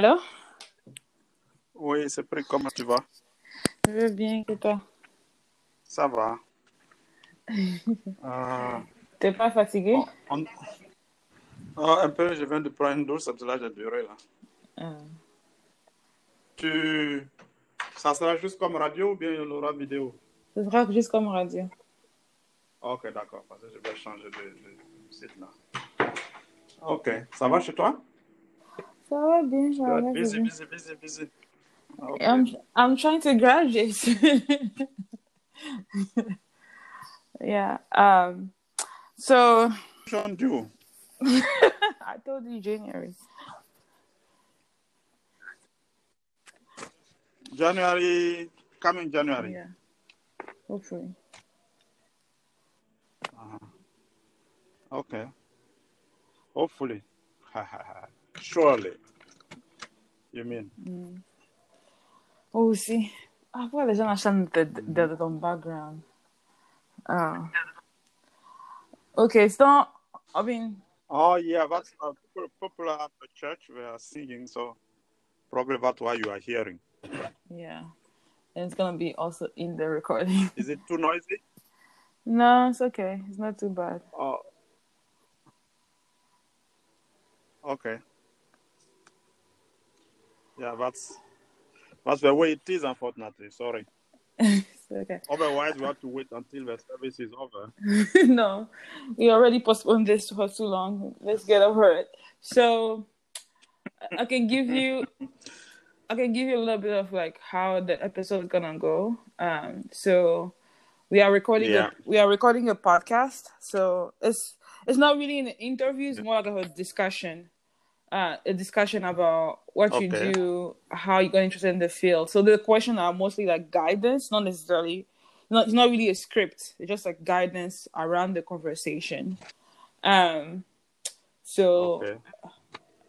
Allô Oui, c'est pris. Comment tu vas? Je vais bien, et toi? Ça va. Euh, T'es pas fatigué? on- Ah, un peu, je viens de prendre une douce, c'est là j'ai duré là. Ah. Tu... Ça sera juste comme radio ou bien il y aura vidéo? Ce sera juste comme radio. Ok, d'accord, parce que je vais changer de, de site là. Ok, ça va chez toi? Ça va bien, ça va Good. Busy, busy, busy, busy. Ok. I'm, I'm trying to graduate. yeah. Um. So John Dew. I told you January. January, coming January. Yeah. Hopefully. Okay. Hopefully. Surely. You mean? Oh, see. Ah, pourquoi les gens achètent de, de, de ton background? Ah. Okay, so, I mean, Oh yeah, that's uh, popular at the church were singing, so probably that's why you are hearing. yeah. And it's gonna be also in the recording. Is it too noisy? no, it's okay. It's not too bad. Oh, okay. Yeah, that's that's the way it is. Unfortunately, sorry. okay. Otherwise, we have to wait until the service is over. no, we already postponed this for too long. Let's get over it. So, I can give you, I can give you a little bit of like how the episode is gonna go. Um, so we are recording, Yeah. a, we are recording a podcast. So it's it's not really an interview. It's more like a discussion. Uh, a discussion about what you do, how you got interested in the field. So the questions are mostly like guidance, not necessarily not, it's not really a script. It's just like guidance around the conversation. Um, so Okay.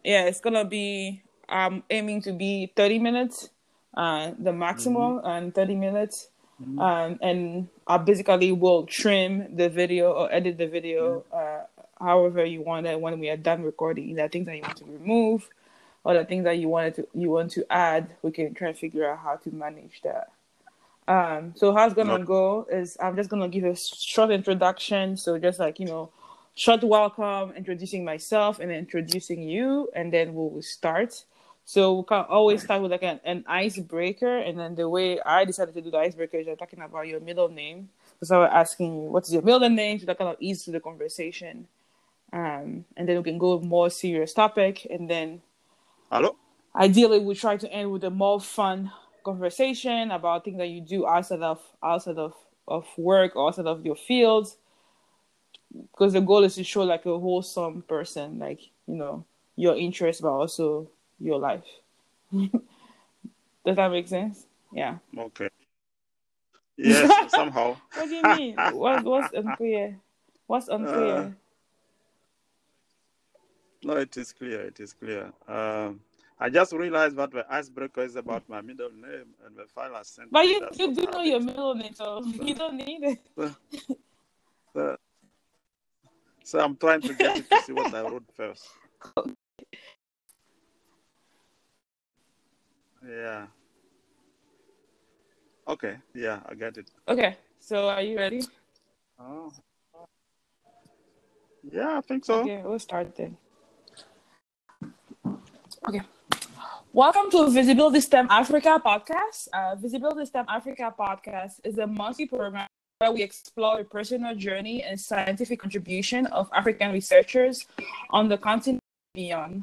yeah, it's gonna be. I'm aiming to be 30 minutes, uh, the maximum, and 30 minutes. Um, and I basically will trim the video or edit the video, uh, however you want it when we are done recording. The things that you want to remove, or the things that you wanted to you want to add, we can try and figure out how to manage that. Um, so how it's gonna go is I'm just gonna give a short introduction. So just like you know, short welcome, introducing myself and introducing you, and then we'll start. So we can always start with like an, an icebreaker, and then the way I decided to do the icebreaker is I'm talking about your middle name. So I was asking you what is your middle name, so that kind of ease to the conversation. Um, and then we can go with more serious topic, and then Hello. ideally we try to end with a more fun conversation about things that you do outside of outside of, of work or outside of your fields. Because the goal is to show like a wholesome person like you know your interests but also your life. Does that make sense? Yeah. Okay. Yes, somehow. what do you mean? What, what's unclear? What's unclear? Uh, No, it is clear. It is clear. Um, I just realized that the icebreaker is about my middle name and the file I sent. but you, you do know your middle name so you don't need it So, so I'm trying to get it to see what I wrote first. Yeah. Okay. Yeah, I get it. okay so are you ready Oh. Yeah, I think so. Okay, we'll start then. Okay. Welcome to Visibility STEM Africa podcast. Uh, Visibility STEM Africa podcast is a monthly program where we explore the personal journey and scientific contribution of African researchers on the continent beyond.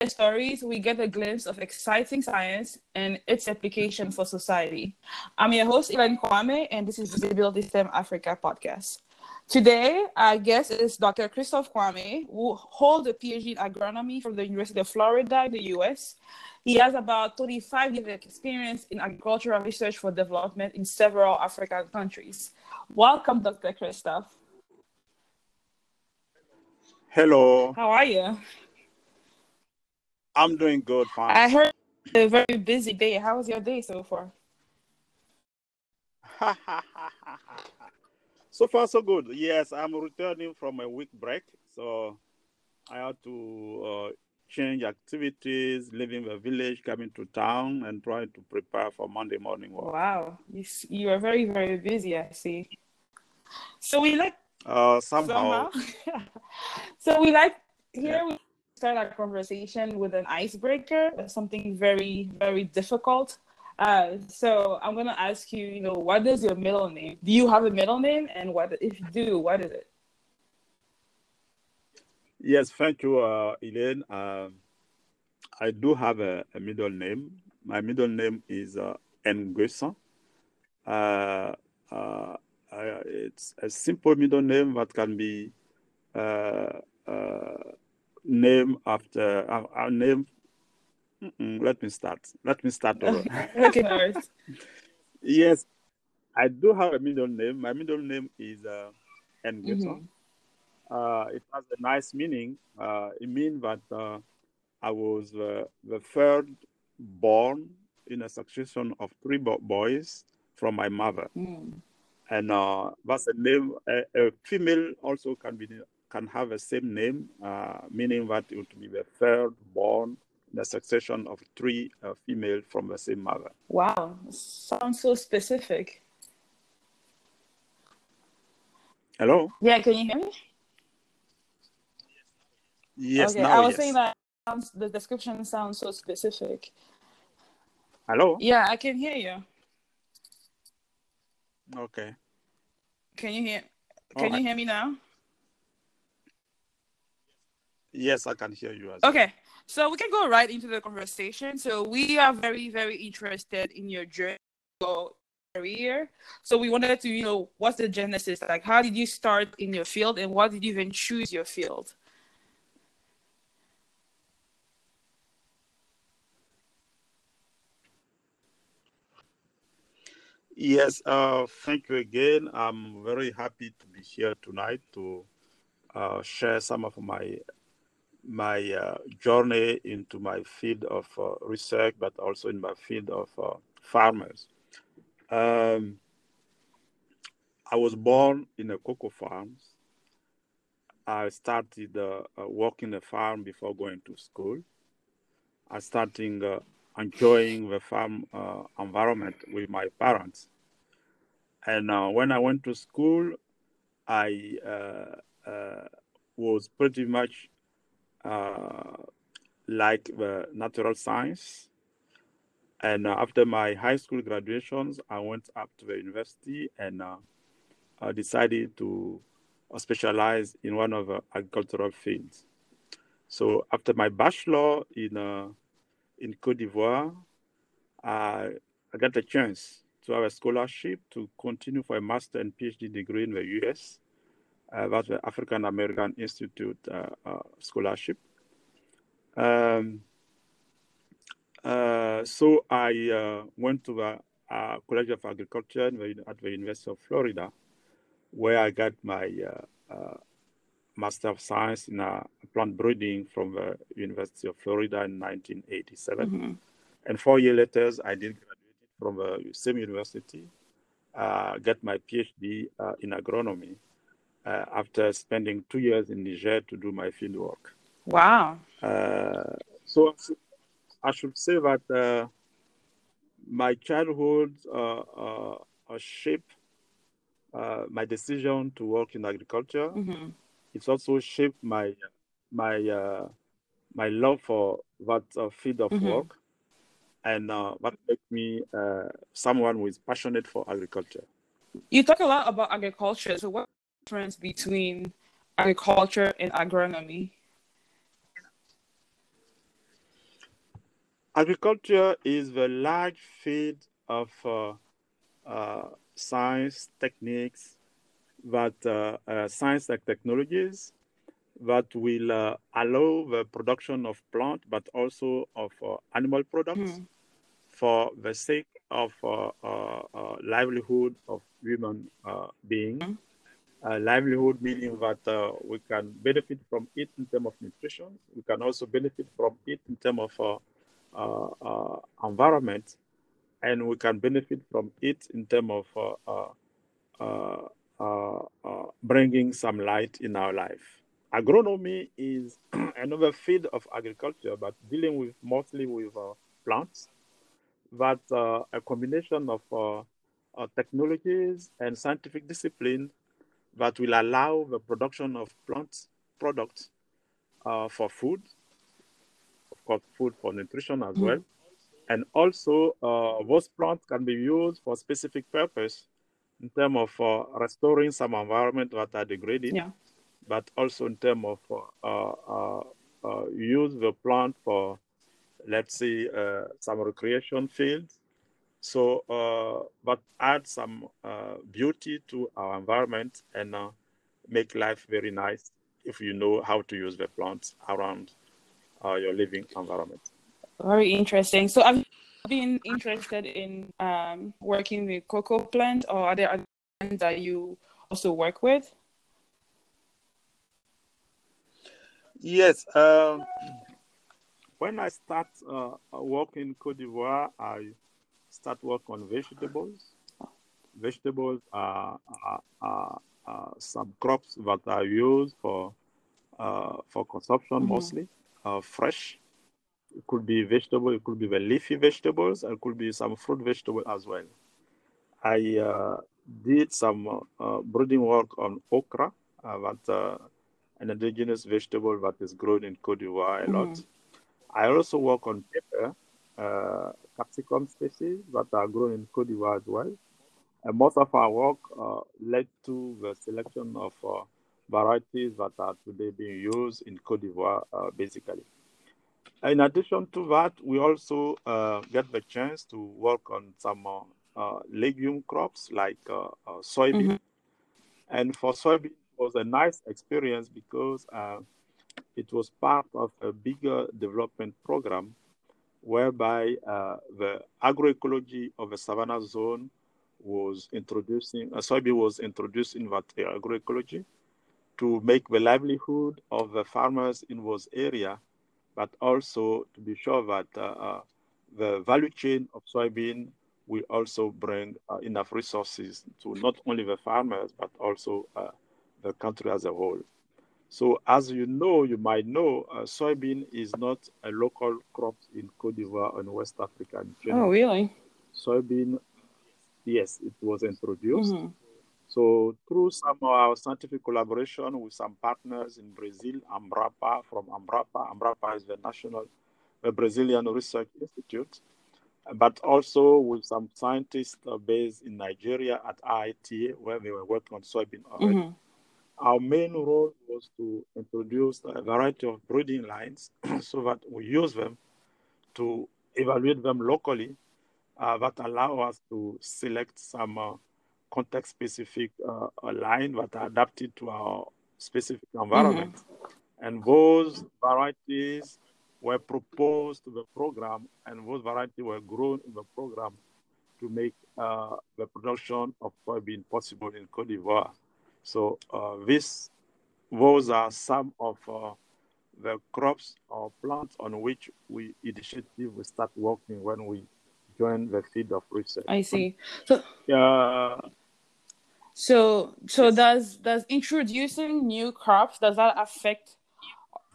In stories, we get a glimpse of exciting science and its application for society. I'm your host, Elaine Kwame, and this is Visibility STEM Africa podcast. Today, our guest is Dr. Christophe Kouame, who holds a PhD in agronomy from the University of Florida in the US. He has about 25 years of experience in agricultural research for development in several African countries. Welcome, Dr. Christophe. Hello. How are you? I'm doing good, fine. I heard a very busy day. How was your day so far? so far, so good. Yes, I'm returning from a week break, so I had to uh, exchange activities, leaving the village, coming to town, and trying to prepare for Monday morning work. Wow, you you are very very busy. I see. So we like uh, somehow. somehow. so we like here yeah. we start our conversation with an icebreaker, something very very difficult. Uh, so I'm gonna ask you, you know, what is your middle name? Do you have a middle name, and what if you do, what is it? Yes, thank you, uh, Elaine. Uh, I do have a, a, middle name. My middle name is uh, Nguessan. Uh, uh, it's a simple middle name that can be uh, uh, named after uh, name. Let me start. Let me start over. okay, Yes, I do have a middle name. My middle name is uh, Nguessan. Mm-hmm uh, it has a nice meaning. Uh, it means that uh, I was the third born in a succession of three boys from my mother. Mm. And uh, that's a name. A, a, female also can be can have the same name, uh, meaning that it would be the third born in a succession of three uh, female from the same mother. Wow, sounds so specific. Hello. Yeah, can you hear me? Yes, okay. now, I was yes. saying that sounds, the description sounds so specific. Hello? Yeah, I can hear you. Okay. Can you hear can you hear me now? Yes, I can hear you. okay. So we can go right into the conversation. So we are very, very interested in your journey career. So we wanted to, you know, what's the genesis? Like how did you start in your field and why did you even choose your field? Yes, uh, thank you again. I'm very happy to be here tonight to uh, share some of my my uh, journey into my field of uh, research, but also in my field of uh, farmers. Um, I was born in a cocoa farm. I started uh, working the farm before going to school. I started enjoying the farm uh, environment with my parents. And uh, when I went to school, I uh, uh was pretty much uh, Uh, like the natural science. And uh, after my high school graduations, I went up to the university and uh, I decided to specialize in one of the agricultural fields. So after my bachelor in uh, in Cote d'Ivoire, I, I got the chance to have a scholarship to continue for a master and PhD degree in the US. Uh, that's the African American Institute uh, uh, scholarship. Um, uh, so I uh, went to the uh, College of Agriculture at the University of Florida, where I got my Master of Science in plant breeding from the University of Florida in 1987. Mm-hmm. And four years later, I did graduate from the same university, uh, get my PhD uh, in agronomy uh, after spending two years in Niger to do my field work. Wow. Uh, so I should say that uh, my childhood uh, shaped my decision to work in agriculture. Mm-hmm it's also shaped my my uh, my love for that uh, field of mm-hmm. work, and uh, that makes me uh, someone who is passionate for agriculture. You talk a lot about agriculture. So, what difference between agriculture and agronomy? Agriculture is the large field of uh, uh, science, techniques, that uh, uh, science and technologies that will uh, allow the production of plant, but also of animal products mm. for the sake of livelihood of human beings. Mm. Uh, livelihood, meaning that uh, we can benefit from it in terms of nutrition. We can also benefit from it in terms of uh, environment, and we can benefit from it in terms of uh, uh, bringing some light in our life. agronomy is another field of agriculture, but dealing with mostly with uh, plants. Uh, a combination of uh, uh, technologies and scientific discipline that will allow the production of plant products uh, for food, of course, food for nutrition as mm. well. And also, uh, those plants can be used for specific purpose in terms of uh, restoring some environment that are degraded, yeah. but also in terms of uh, uh, uh, use the plant for, let's say, some recreation fields so, uh, but add some uh, beauty to our environment and uh, make life very nice if you know how to use the plants around uh, your living environment. Very interesting. So, I've been interested in um, working with cocoa plant, or are there other plants that you also work with? Yes. Um, when I start uh, working in Cote d'Ivoire, I start work on vegetables. Vegetables are, are, are, are some crops that are used for uh, for consumption mm-hmm. mostly, uh, fresh. It could be vegetable, it could be the leafy vegetables, it could be some fruit vegetable as well. I uh, did some uh, breeding work on okra, uh, that uh, an indigenous vegetable that is grown in Cote d'Ivoire a mm-hmm. lot. I also work on pepper, uh, capsicum species that are grown in Cote d'Ivoire as well. And most of our work uh, led to the selection of uh, varieties that are today being used in Cote d'Ivoire, uh, basically. In addition to that, we also uh, get the chance to work on some uh, legume crops like soybean. Mm-hmm. And for soybean, it was a nice experience because it was part of a bigger development program whereby uh, the agroecology of the savannah zone was introducing, uh, soybean was introduced in that agroecology to make the livelihood of the farmers in those area, but also to be sure that uh, uh, the value chain of soybean will also bring uh, enough resources to not only the farmers, but also uh, the country as a whole. So as you know, you might know, uh, soybean is not a local crop in Cote d'Ivoire and West Africa. Oh, really? Soybean, yes, it was introduced. Mm-hmm. So through some of our scientific collaboration with some partners in Brazil, Embrapa from Embrapa, Embrapa is the national, the Brazilian Research Institute, but also with some scientists uh, based in Nigeria at IIT, where they were working on soybean already. Mm-hmm our main role was to introduce a variety of breeding lines so that we use them to evaluate them locally uh, that allow us to select some uh, context specific uh, line that are adapted to our specific environment. Mm-hmm. And those varieties were proposed to the program, and those varieties were grown in the program to make uh, the production of soybean possible in Cote d'Ivoire. So uh, this, those are some of uh, the crops or plants on which we initiative we start working when we join the field of research. I see. So yeah. so so yes. does does introducing new crops does that affect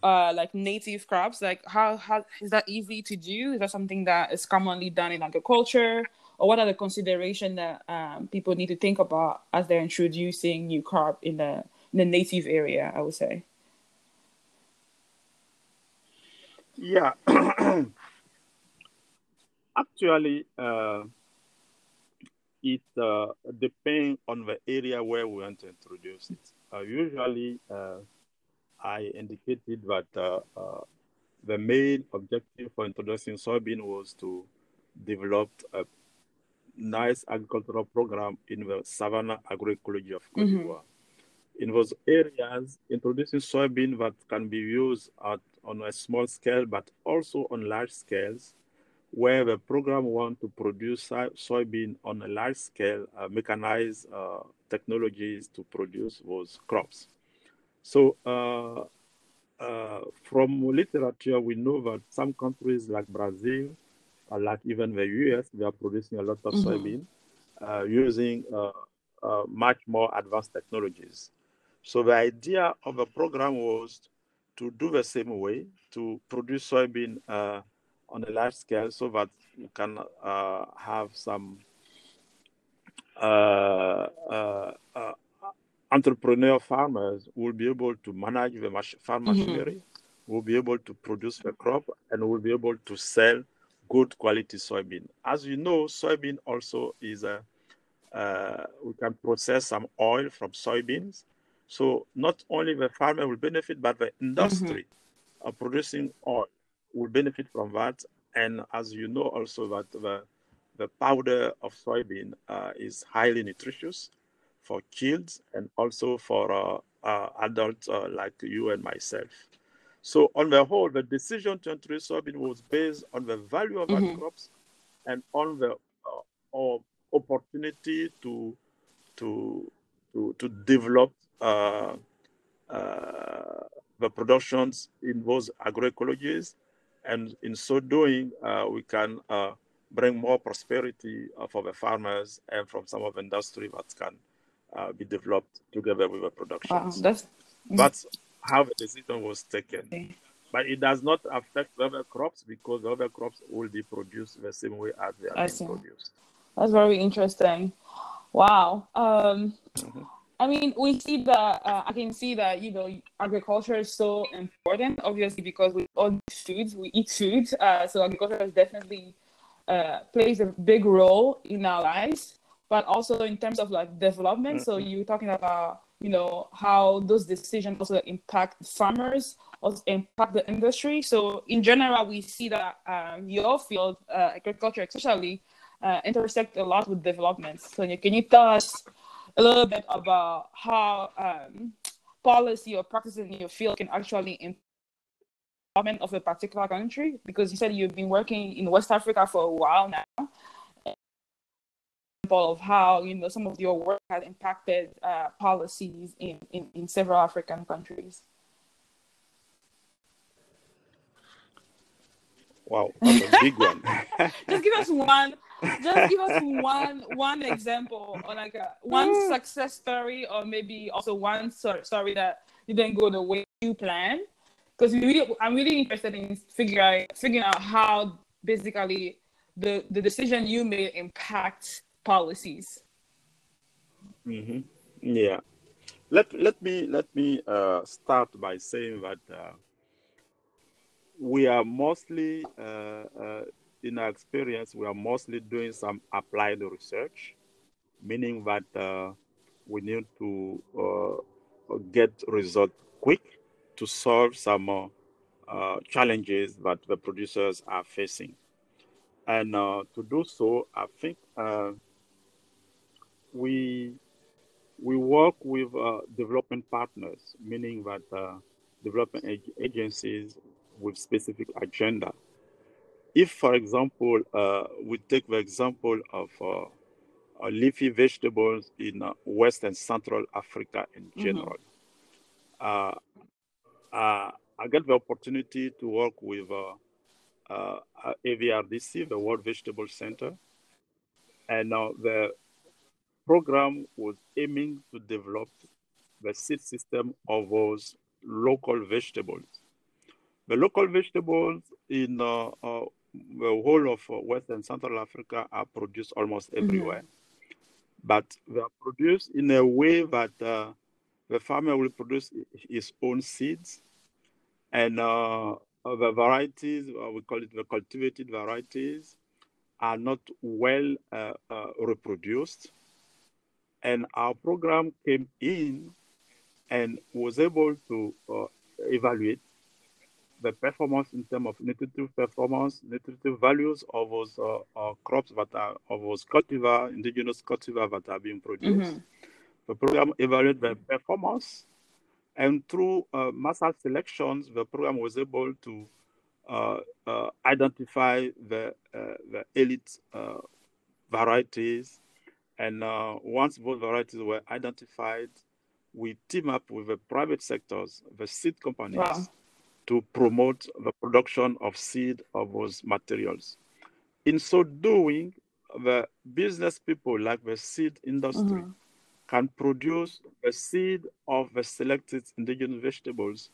uh like native crops? Like how how is that easy to do? Is that something that is commonly done in agriculture? Or what are the considerations that um, people need to think about as they're introducing new crop in the in the native area? I would say. Yeah, actually, uh, it uh, depends on the area where we want to introduce it. Uh, usually, uh, I indicated that uh, uh, the main objective for introducing soybean was to develop a nice agricultural program in the savanna agroecology of Cote d'Ivoire. Mm-hmm. In those areas, introducing soybean that can be used at, on a small scale, but also on large scales, where the program want to produce soybean on a large scale, uh, mechanized uh, technologies to produce those crops. So uh, uh from literature, we know that some countries like Brazil uh, like even the US, they are producing a lot of mm-hmm. soybean uh, using uh, much more advanced technologies. So the idea of the program was to do the same way, to produce soybean uh, on a large scale so that you can uh, have some uh, uh, uh entrepreneur farmers will be able to manage the mach- farm mm-hmm. machinery, will be able to produce the crop, and will be able to sell good quality soybean. As you know, soybean also is a uh, we can process some oil from soybeans. So not only the farmer will benefit, but the industry mm-hmm. of producing oil will benefit from that. And as you know, also that the the powder of soybean uh, is highly nutritious for kids and also for uh, uh, adults uh, like you and myself. So on the whole, the decision to introduce soybean was based on the value of mm-hmm. our crops and on the uh, opportunity to to to, to develop uh, uh, the productions in those agroecologies, and in so doing, we can bring more prosperity for the farmers and from some of the industry that can uh, be developed together with the production. Wow, that's that's how the decision was taken. Okay. But it does not affect the other crops because the other crops will be produced the same way as they are being produced. That's very interesting. Wow. Um, mm-hmm. I mean, we see that. Uh, I can see that you know agriculture is so important, obviously, because we all eat food. We eat food, uh, so agriculture is definitely uh, plays a big role in our lives but also in terms of like development. Mm-hmm. So you're talking about you know how those decisions also impact farmers, also impact the industry. So in general, we see that um, your field, uh, agriculture especially, uh, intersect a lot with development. So can you tell us a little bit about how um, policy or practices in your field can actually impact development of a particular country? Because you said you've been working in West Africa for a while now of how you know some of your work has impacted uh, policies in, in, in several African countries. Wow, that's a big one. just give us one. Just give us one one example or like a, one mm. success story, or maybe also one story that didn't go the way you planned. Because really, I'm really interested in figuring figuring out how basically the the decision you made impact policies. Mm-hmm. Yeah. Let, let me let me uh, start by saying that uh, we are mostly uh, uh in our experience we are mostly doing some applied research, meaning that uh, we need to uh, get results quick to solve some challenges that the producers are facing. And to do so, I think we we work with uh, development partners, meaning that uh, development ag- agencies with specific agenda. If, for example, uh, we take the example of uh, uh, leafy vegetables in uh, West and Central Africa in mm-hmm. general, mm-hmm. I get the opportunity to work with AVRDC, the World Vegetable Center, and now the program was aiming to develop the seed system of those local vegetables. The local vegetables in uh, uh, the whole of uh, West and Central Africa are produced almost mm-hmm. everywhere. Mm-hmm. But they are produced in a way that uh, the farmer will produce his own seeds and uh, the varieties, uh, we call it the cultivated varieties, are not well reproduced and our program came in and was able to uh, evaluate the performance in terms of nutritive performance, nutritive values of those uh, uh, crops that are of those cultivar, indigenous cultivar that are being produced. Mm-hmm. The program evaluated the performance, and through uh, massal selections, the program was able to uh, uh, identify the the elite varieties and uh, once both varieties were identified, we team up with the private sectors, the seed companies, wow. to promote the production of seed of those materials. In so doing, the business people like the seed industry mm-hmm. can produce the seed of the selected indigenous vegetables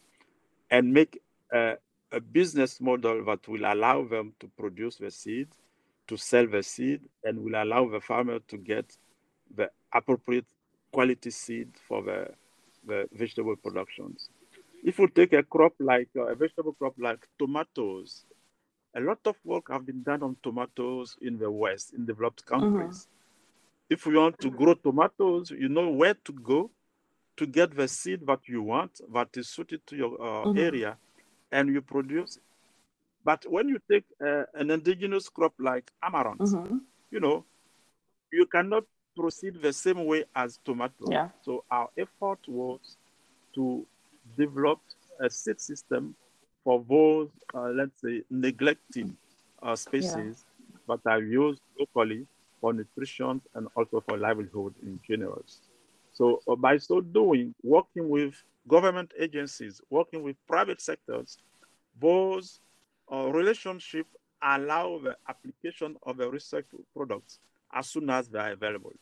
and make a, a business model that will allow them to produce the seed, to sell the seed, and will allow the farmer to get the appropriate quality seed for the, the vegetable productions. If we take a crop like uh, a vegetable crop like tomatoes, a lot of work have been done on tomatoes in the West, in developed countries. Mm-hmm if you want to grow tomatoes, you know where to go to get the seed that you want, that is suited to your uh, mm-hmm. area, and you produce. But when you take uh, an indigenous crop like amaranth, mm-hmm. you know, you cannot proceed the same way as tomato. Yeah. So our effort was to develop a seed system for those, uh, let's say, neglected uh, species yeah. that are used locally for nutrition and also for livelihood in general. So uh, by so doing, working with government agencies, working with private sectors, those uh, relationships allow the application of the research products as soon as they are available.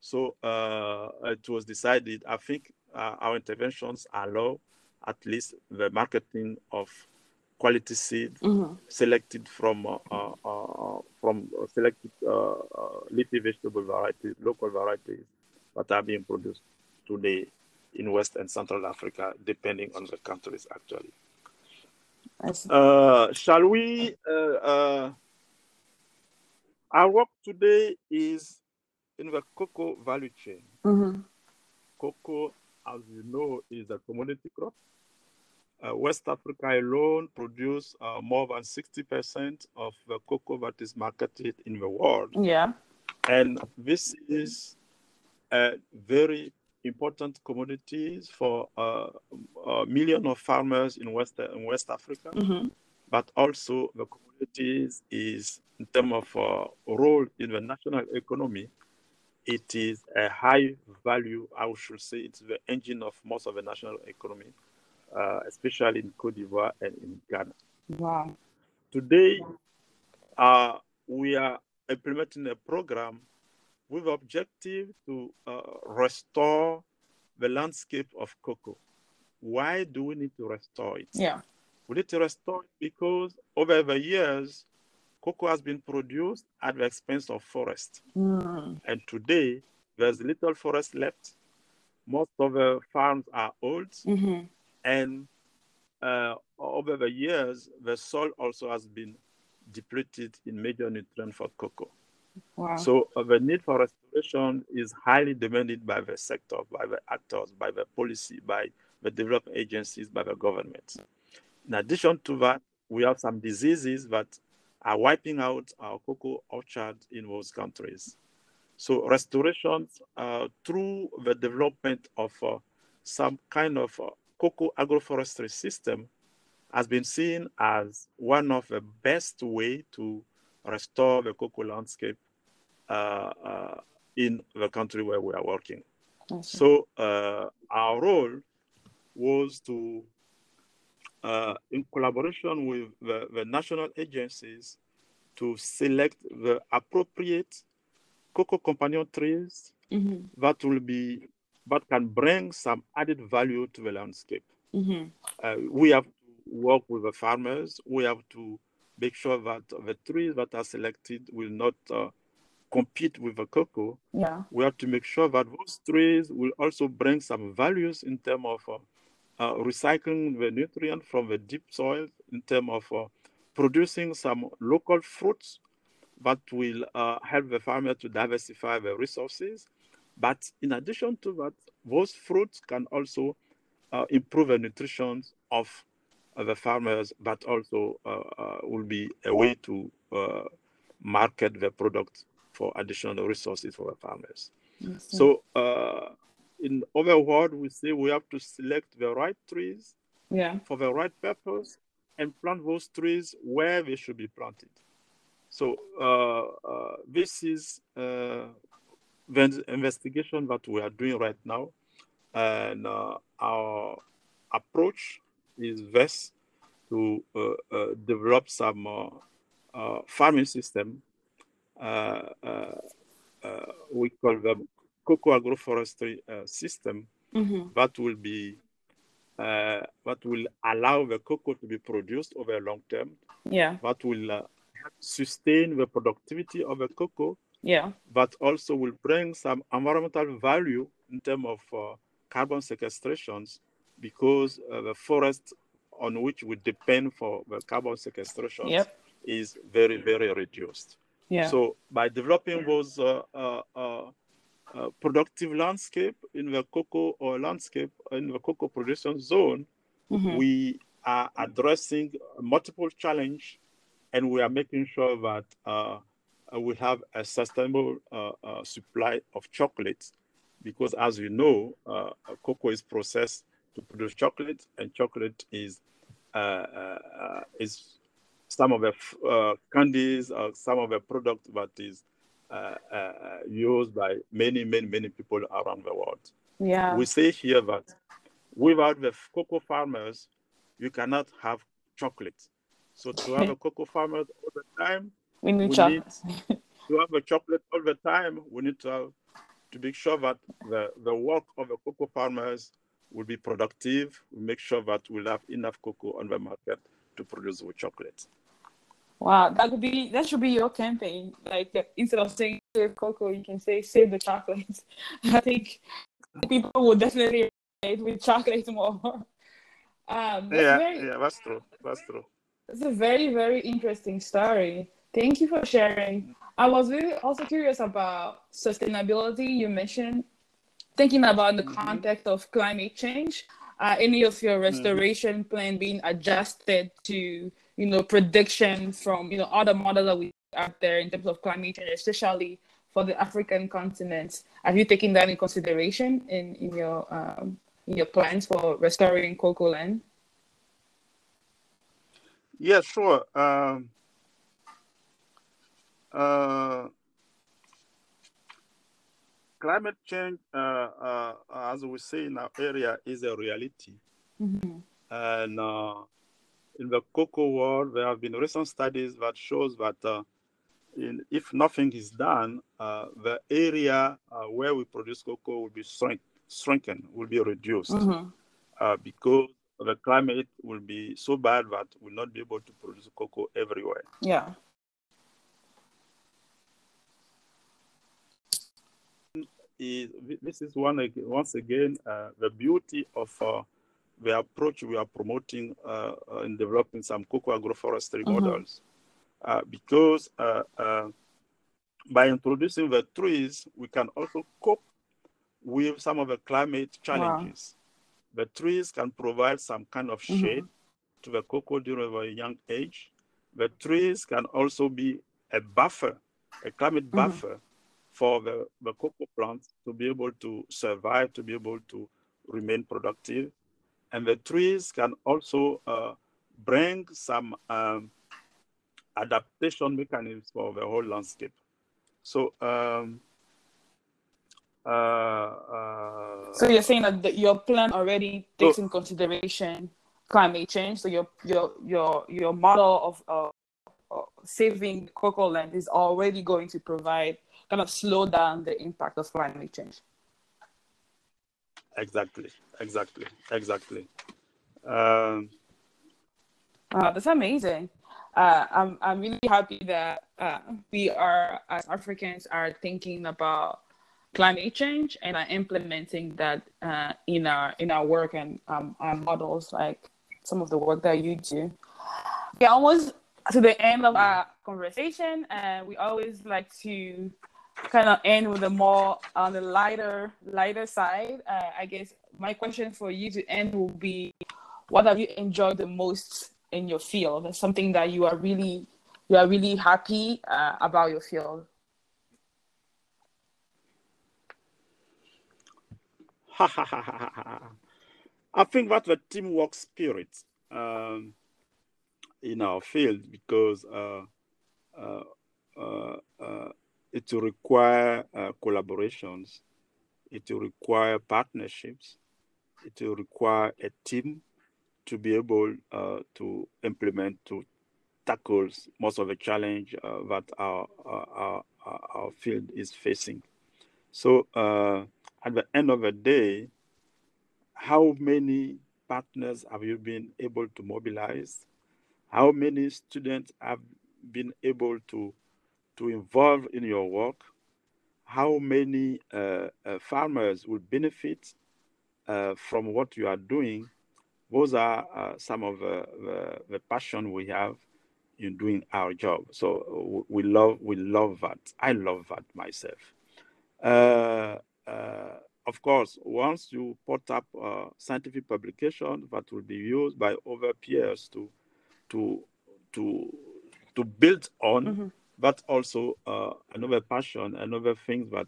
So uh, it was decided, I think uh, our interventions allow at least the marketing of quality seed mm-hmm. selected from uh, uh, uh from selected leafy vegetable varieties, local varieties that are being produced today in West and Central Africa, depending on the countries actually. Shall we? our work today is in the cocoa value chain. Mm-hmm. Cocoa, as you know, is a commodity crop uh, West Africa alone produce uh, more than 60% of the cocoa that is marketed in the world. Yeah. And this is a very important commodity for uh, a million of farmers in West, in West Africa, mm-hmm. but also the commodities is in terms of uh, role in the national economy, it is a high value, I should say, it's the engine of most of the national economy uh, especially in Cote d'Ivoire and in Ghana. Wow. Today, uh, we are implementing a program with objective to uh, restore the landscape of cocoa. Why do we need to restore it? Yeah. We need to restore it because over the years, cocoa has been produced at the expense of forest. Mm. And today, there's little forest left. Most of the farms are old. Mm-hmm. And uh, over the years, the soil also has been depleted in major nutrients for cocoa. Wow. So uh, the need for restoration is highly demanded by the sector, by the actors, by the policy, by the development agencies, by the government. In addition to that, we have some diseases that are wiping out our cocoa orchards in those countries. So restoration uh, through the development of uh, some kind of uh, cocoa agroforestry system has been seen as one of the best way to restore the cocoa landscape uh, uh, in the country where we are working. So uh, our role was to, uh, in collaboration with the, the, national agencies, to select the appropriate cocoa companion trees mm-hmm. that will be but can bring some added value to the landscape. Mm-hmm. Uh, we have to work with the farmers. We have to make sure that the trees that are selected will not uh, compete with the cocoa. Yeah. We have to make sure that those trees will also bring some values in terms of uh, uh, recycling the nutrient from the deep soil, in terms of uh, producing some local fruits that will uh, help the farmer to diversify the resources but in addition to that, those fruits can also uh, improve the nutrition of the farmers, but also uh, uh will be a way to uh, market the product for additional resources for the farmers. Yes, so, uh, in other words, we say we have to select the right trees yeah. for the right purpose and plant those trees where they should be planted. So this is the investigation that we are doing right now, and uh, our approach is best to uh, uh, develop some uh, uh, farming system. Uh, we call them cocoa agroforestry uh, system mm-hmm. that will be uh, that will allow the cocoa to be produced over a long term. Yeah. That will uh, sustain the productivity of the cocoa. Yeah. But also will bring some environmental value in terms of uh, carbon sequestrations because uh, the forest on which we depend for the carbon sequestration yep. is very, very reduced. Yeah. So by developing those uh, uh, uh, uh, productive landscape in the cocoa or landscape in the cocoa production zone, mm-hmm. we are addressing multiple challenge, and we are making sure that uh, we have a sustainable uh, supply of chocolate, because as you know, cocoa is processed to produce chocolate, and chocolate is is some of the uh, candies or some of the product that is uh, uh, used by many, many, many people around the world. Yeah. We say here that without the cocoa farmers, you cannot have chocolate. So to have a cocoa farmer all the time, we need we chocolate. Need to have a chocolate all the time, we need to have, to make sure that the, the work of the cocoa farmers will be productive. We make sure that we'll have enough cocoa on the market to produce the chocolate. Wow, that could be that should be your campaign. Like instead of saying save cocoa, you can say save the chocolates. I think people will definitely relate with chocolate more. Um, yeah, very, yeah, that's true. That's true. It's a very very interesting story. Thank you for sharing. I was really also curious about sustainability. You mentioned thinking about the mm-hmm. context of climate change. Uh, any of your mm-hmm. restoration plan being adjusted to you know, prediction from, you know, other models that we out there in terms of climate change, especially for the African continent. Have you taken that in consideration in, in your um, in your plans for restoring cocoa land? Yeah, sure. Um, uh, climate change, uh, uh, as we say in our area, is a reality. Mm-hmm. And uh, in the cocoa world, there have been recent studies that shows that uh, in, if nothing is done, uh, the area uh, where we produce cocoa will be shrink, shrunken, will be reduced mm-hmm. Uh, because the climate will be so bad that we'll not be able to produce cocoa everywhere. Yeah. Is, this is one once again uh, the beauty of uh, the approach we are promoting uh, in developing some cocoa agroforestry mm-hmm. models. Uh, because uh, uh, by introducing the trees, we can also cope with some of the climate challenges. Wow. The trees can provide some kind of mm-hmm. shade mm-hmm. to the cocoa during a young age. The trees can also be a buffer, a climate mm-hmm. buffer for the, the cocoa plants to be able to survive, to be able to remain productive and the trees can also uh, bring some um, adaptation mechanisms for the whole landscape. So, um, uh, uh, so you're saying that the, your plan already takes so, in consideration climate change. So your your your your model of uh, saving cocoa land is already going to provide kind of slow down the impact of climate change. Exactly, exactly, exactly. Um, wow, that's amazing. Uh, I'm I'm really happy that uh, we are as Africans are thinking about climate change and are implementing that uh, in our in our work and um, our models, like some of the work that you do. We almost to the end of our conversation, and we always like to kind of end with a more on the lighter lighter side. Uh, I guess my question for you to end will be, what have you enjoyed the most in your field? Something that you are really you are really happy uh, about your field. I think that's the teamwork spirit um, in our field because uh, uh, uh, uh it will require uh, collaborations, it will require partnerships, it will require a team to be able uh, to implement, to tackle most of the challenge uh, that our, our, our, field is facing. So uh, at the end of the day, how many partners have you been able to mobilize? How many students have been able to, to involve in your work? How many uh, uh, farmers will benefit uh, from what you are doing? Those are uh, some of the, the, passion we have in doing our job. So we love we love that. I love that myself. Uh, uh, of course, once you put up a scientific publication that will be used by other peers to to to to build on, mm-hmm. But also uh, another passion, another thing that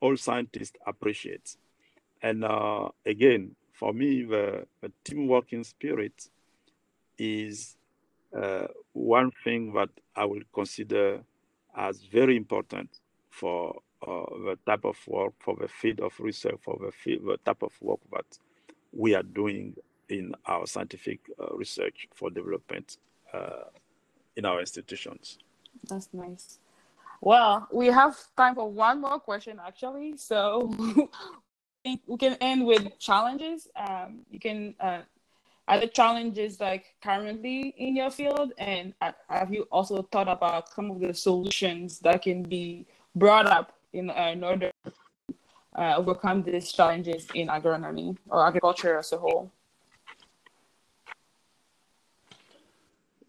all scientists appreciate. And uh, again, for me, the, the team working spirit is uh, one thing that I will consider as very important for uh, the type of work, for the field of research, for the, field, the type of work that we are doing in our scientific uh, research for development uh, in our institutions. That's nice. Well, we have time for one more question, actually. So I think we can end with challenges. Um, you can uh, are the challenges like currently in your field, and have you also thought about some of the solutions that can be brought up in, uh, in order to uh, overcome these challenges in agronomy or agriculture as a whole?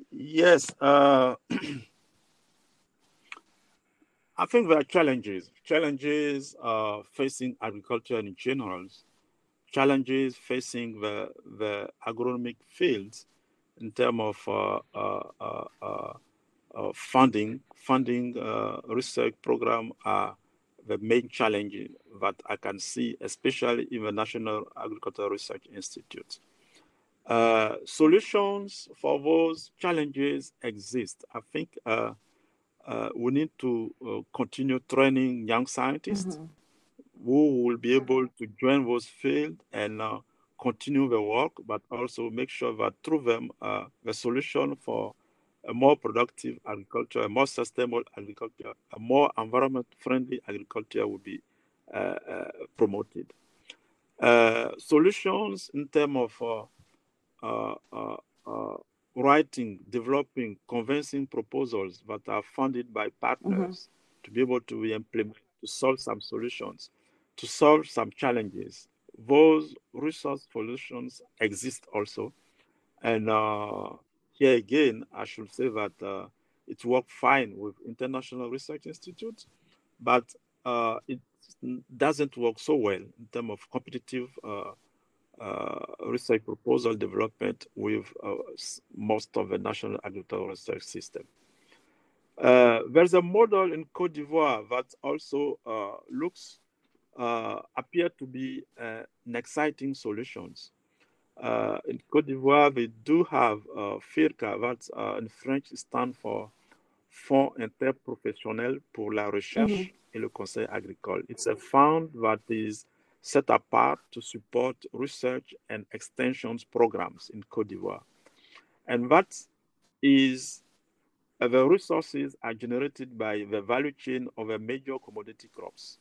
Yes, uh, I think there are challenges. Challenges uh, facing agriculture in general, challenges facing the, the agronomic fields in terms of uh, uh, uh, uh funding. Funding research program are the main challenge that I can see, especially in the National Agricultural Research Institute. Uh, solutions for those challenges exist. I think uh, uh, we need to uh, continue training young scientists mm-hmm. who will be able to join those fields and uh, continue the work, but also make sure that through them, uh, the solution for a more productive agriculture, a more sustainable agriculture, a more environment friendly agriculture will be promoted. solutions in terms of uh, uh, uh, writing, developing, convincing proposals that are funded by partners mm-hmm. to be able to implement, to solve some solutions, to solve some challenges. Those resource solutions exist also. And uh, here again, I should say that uh, it worked fine with international research institutes, but uh, it doesn't work so well in terms of competitive uh, research proposal development with uh, most of the national agricultural research system. Uh, there's a model in Cote d'Ivoire that also looks appear to be an exciting solutions. Uh, in Cote d'Ivoire, we do have uh, FIRCA, that uh, in French stands for Fonds interprofessionnel pour la recherche mm -hmm. et le conseil agricole. It's a fund that is set apart to support research and extensions programs in Cote d'Ivoire. And that is uh, the resources are generated by the value chain of the major commodity crops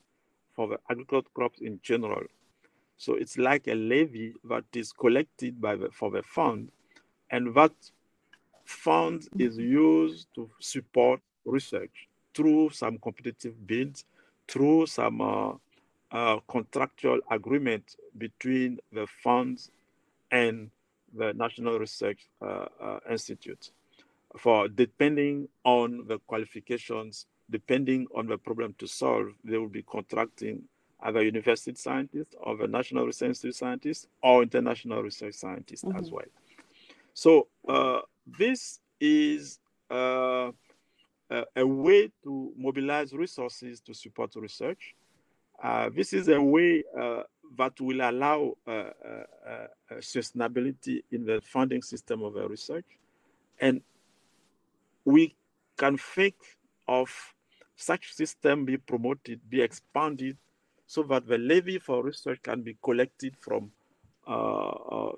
for the agricultural crops in general. So it's like a levy that is collected by the, for the fund, and that fund is used to support research through some competitive bids, through some uh, uh, contractual agreement between the funds and the National Research uh, uh, Institute for depending on the qualifications, depending on the problem to solve, they will be contracting either university scientists or the National Research Institute scientists or international research scientists mm-hmm. as well. So uh, this is uh, a, a way to mobilize resources to support research this is a way uh, that will allow uh, uh, uh, sustainability in the funding system of research. And we can think of such system be promoted, be expanded, so that the levy for research can be collected from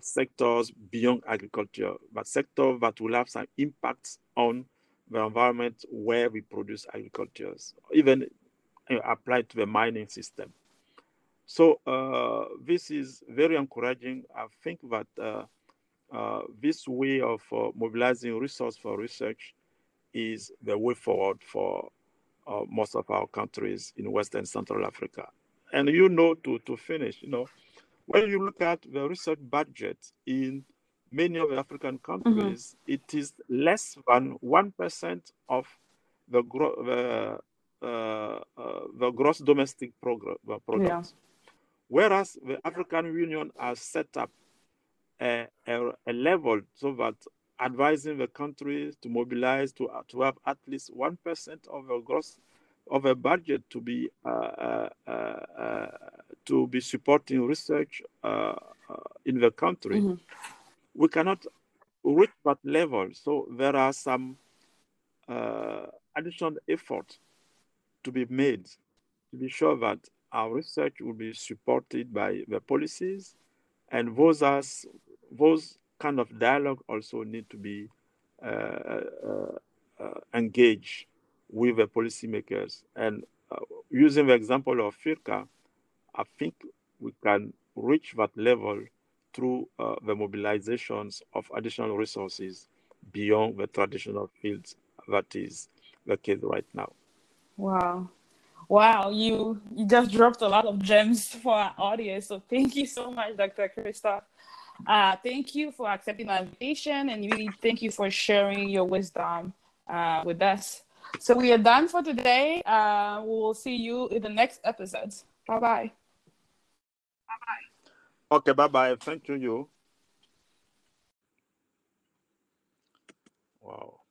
sectors beyond agriculture, but sectors that will have some impacts on the environment where we produce agriculture, even applied to the mining system. So uh, this is very encouraging. I think that uh, uh, this way of uh, mobilizing resource for research is the way forward for uh, most of our countries in West and Central Africa. And you know, to, to finish, you know, when you look at the research budget in many of the African mm-hmm. countries, mm-hmm. it is less than 1% of the, gro- the, uh, uh, the gross domestic progr- uh, product. Yeah. Whereas the African Union has set up a, a, a, level so that advising the countries to mobilize to, uh, to have at least 1% of the gross of a budget to be uh, uh, uh, to be supporting research in the country. Mm-hmm. We cannot reach that level, so there are some additional effort to be made to be sure that our research will be supported by the policies and those those kind of dialogue also need to be uh, uh, uh, engaged with the policymakers. And uh, using the example of FIRCA, I think we can reach that level through uh, the mobilizations of additional resources beyond the traditional fields that is the case right now. Wow. Wow, you you just dropped a lot of gems for our audience. So thank you so much, Dr. Christophe. Uh, thank you for accepting the invitation and really thank you for sharing your wisdom uh, with us. So we are done for today. Uh, we will see you in the next episodes. Bye bye. Bye bye. Okay, bye bye. Thank you, you. Wow.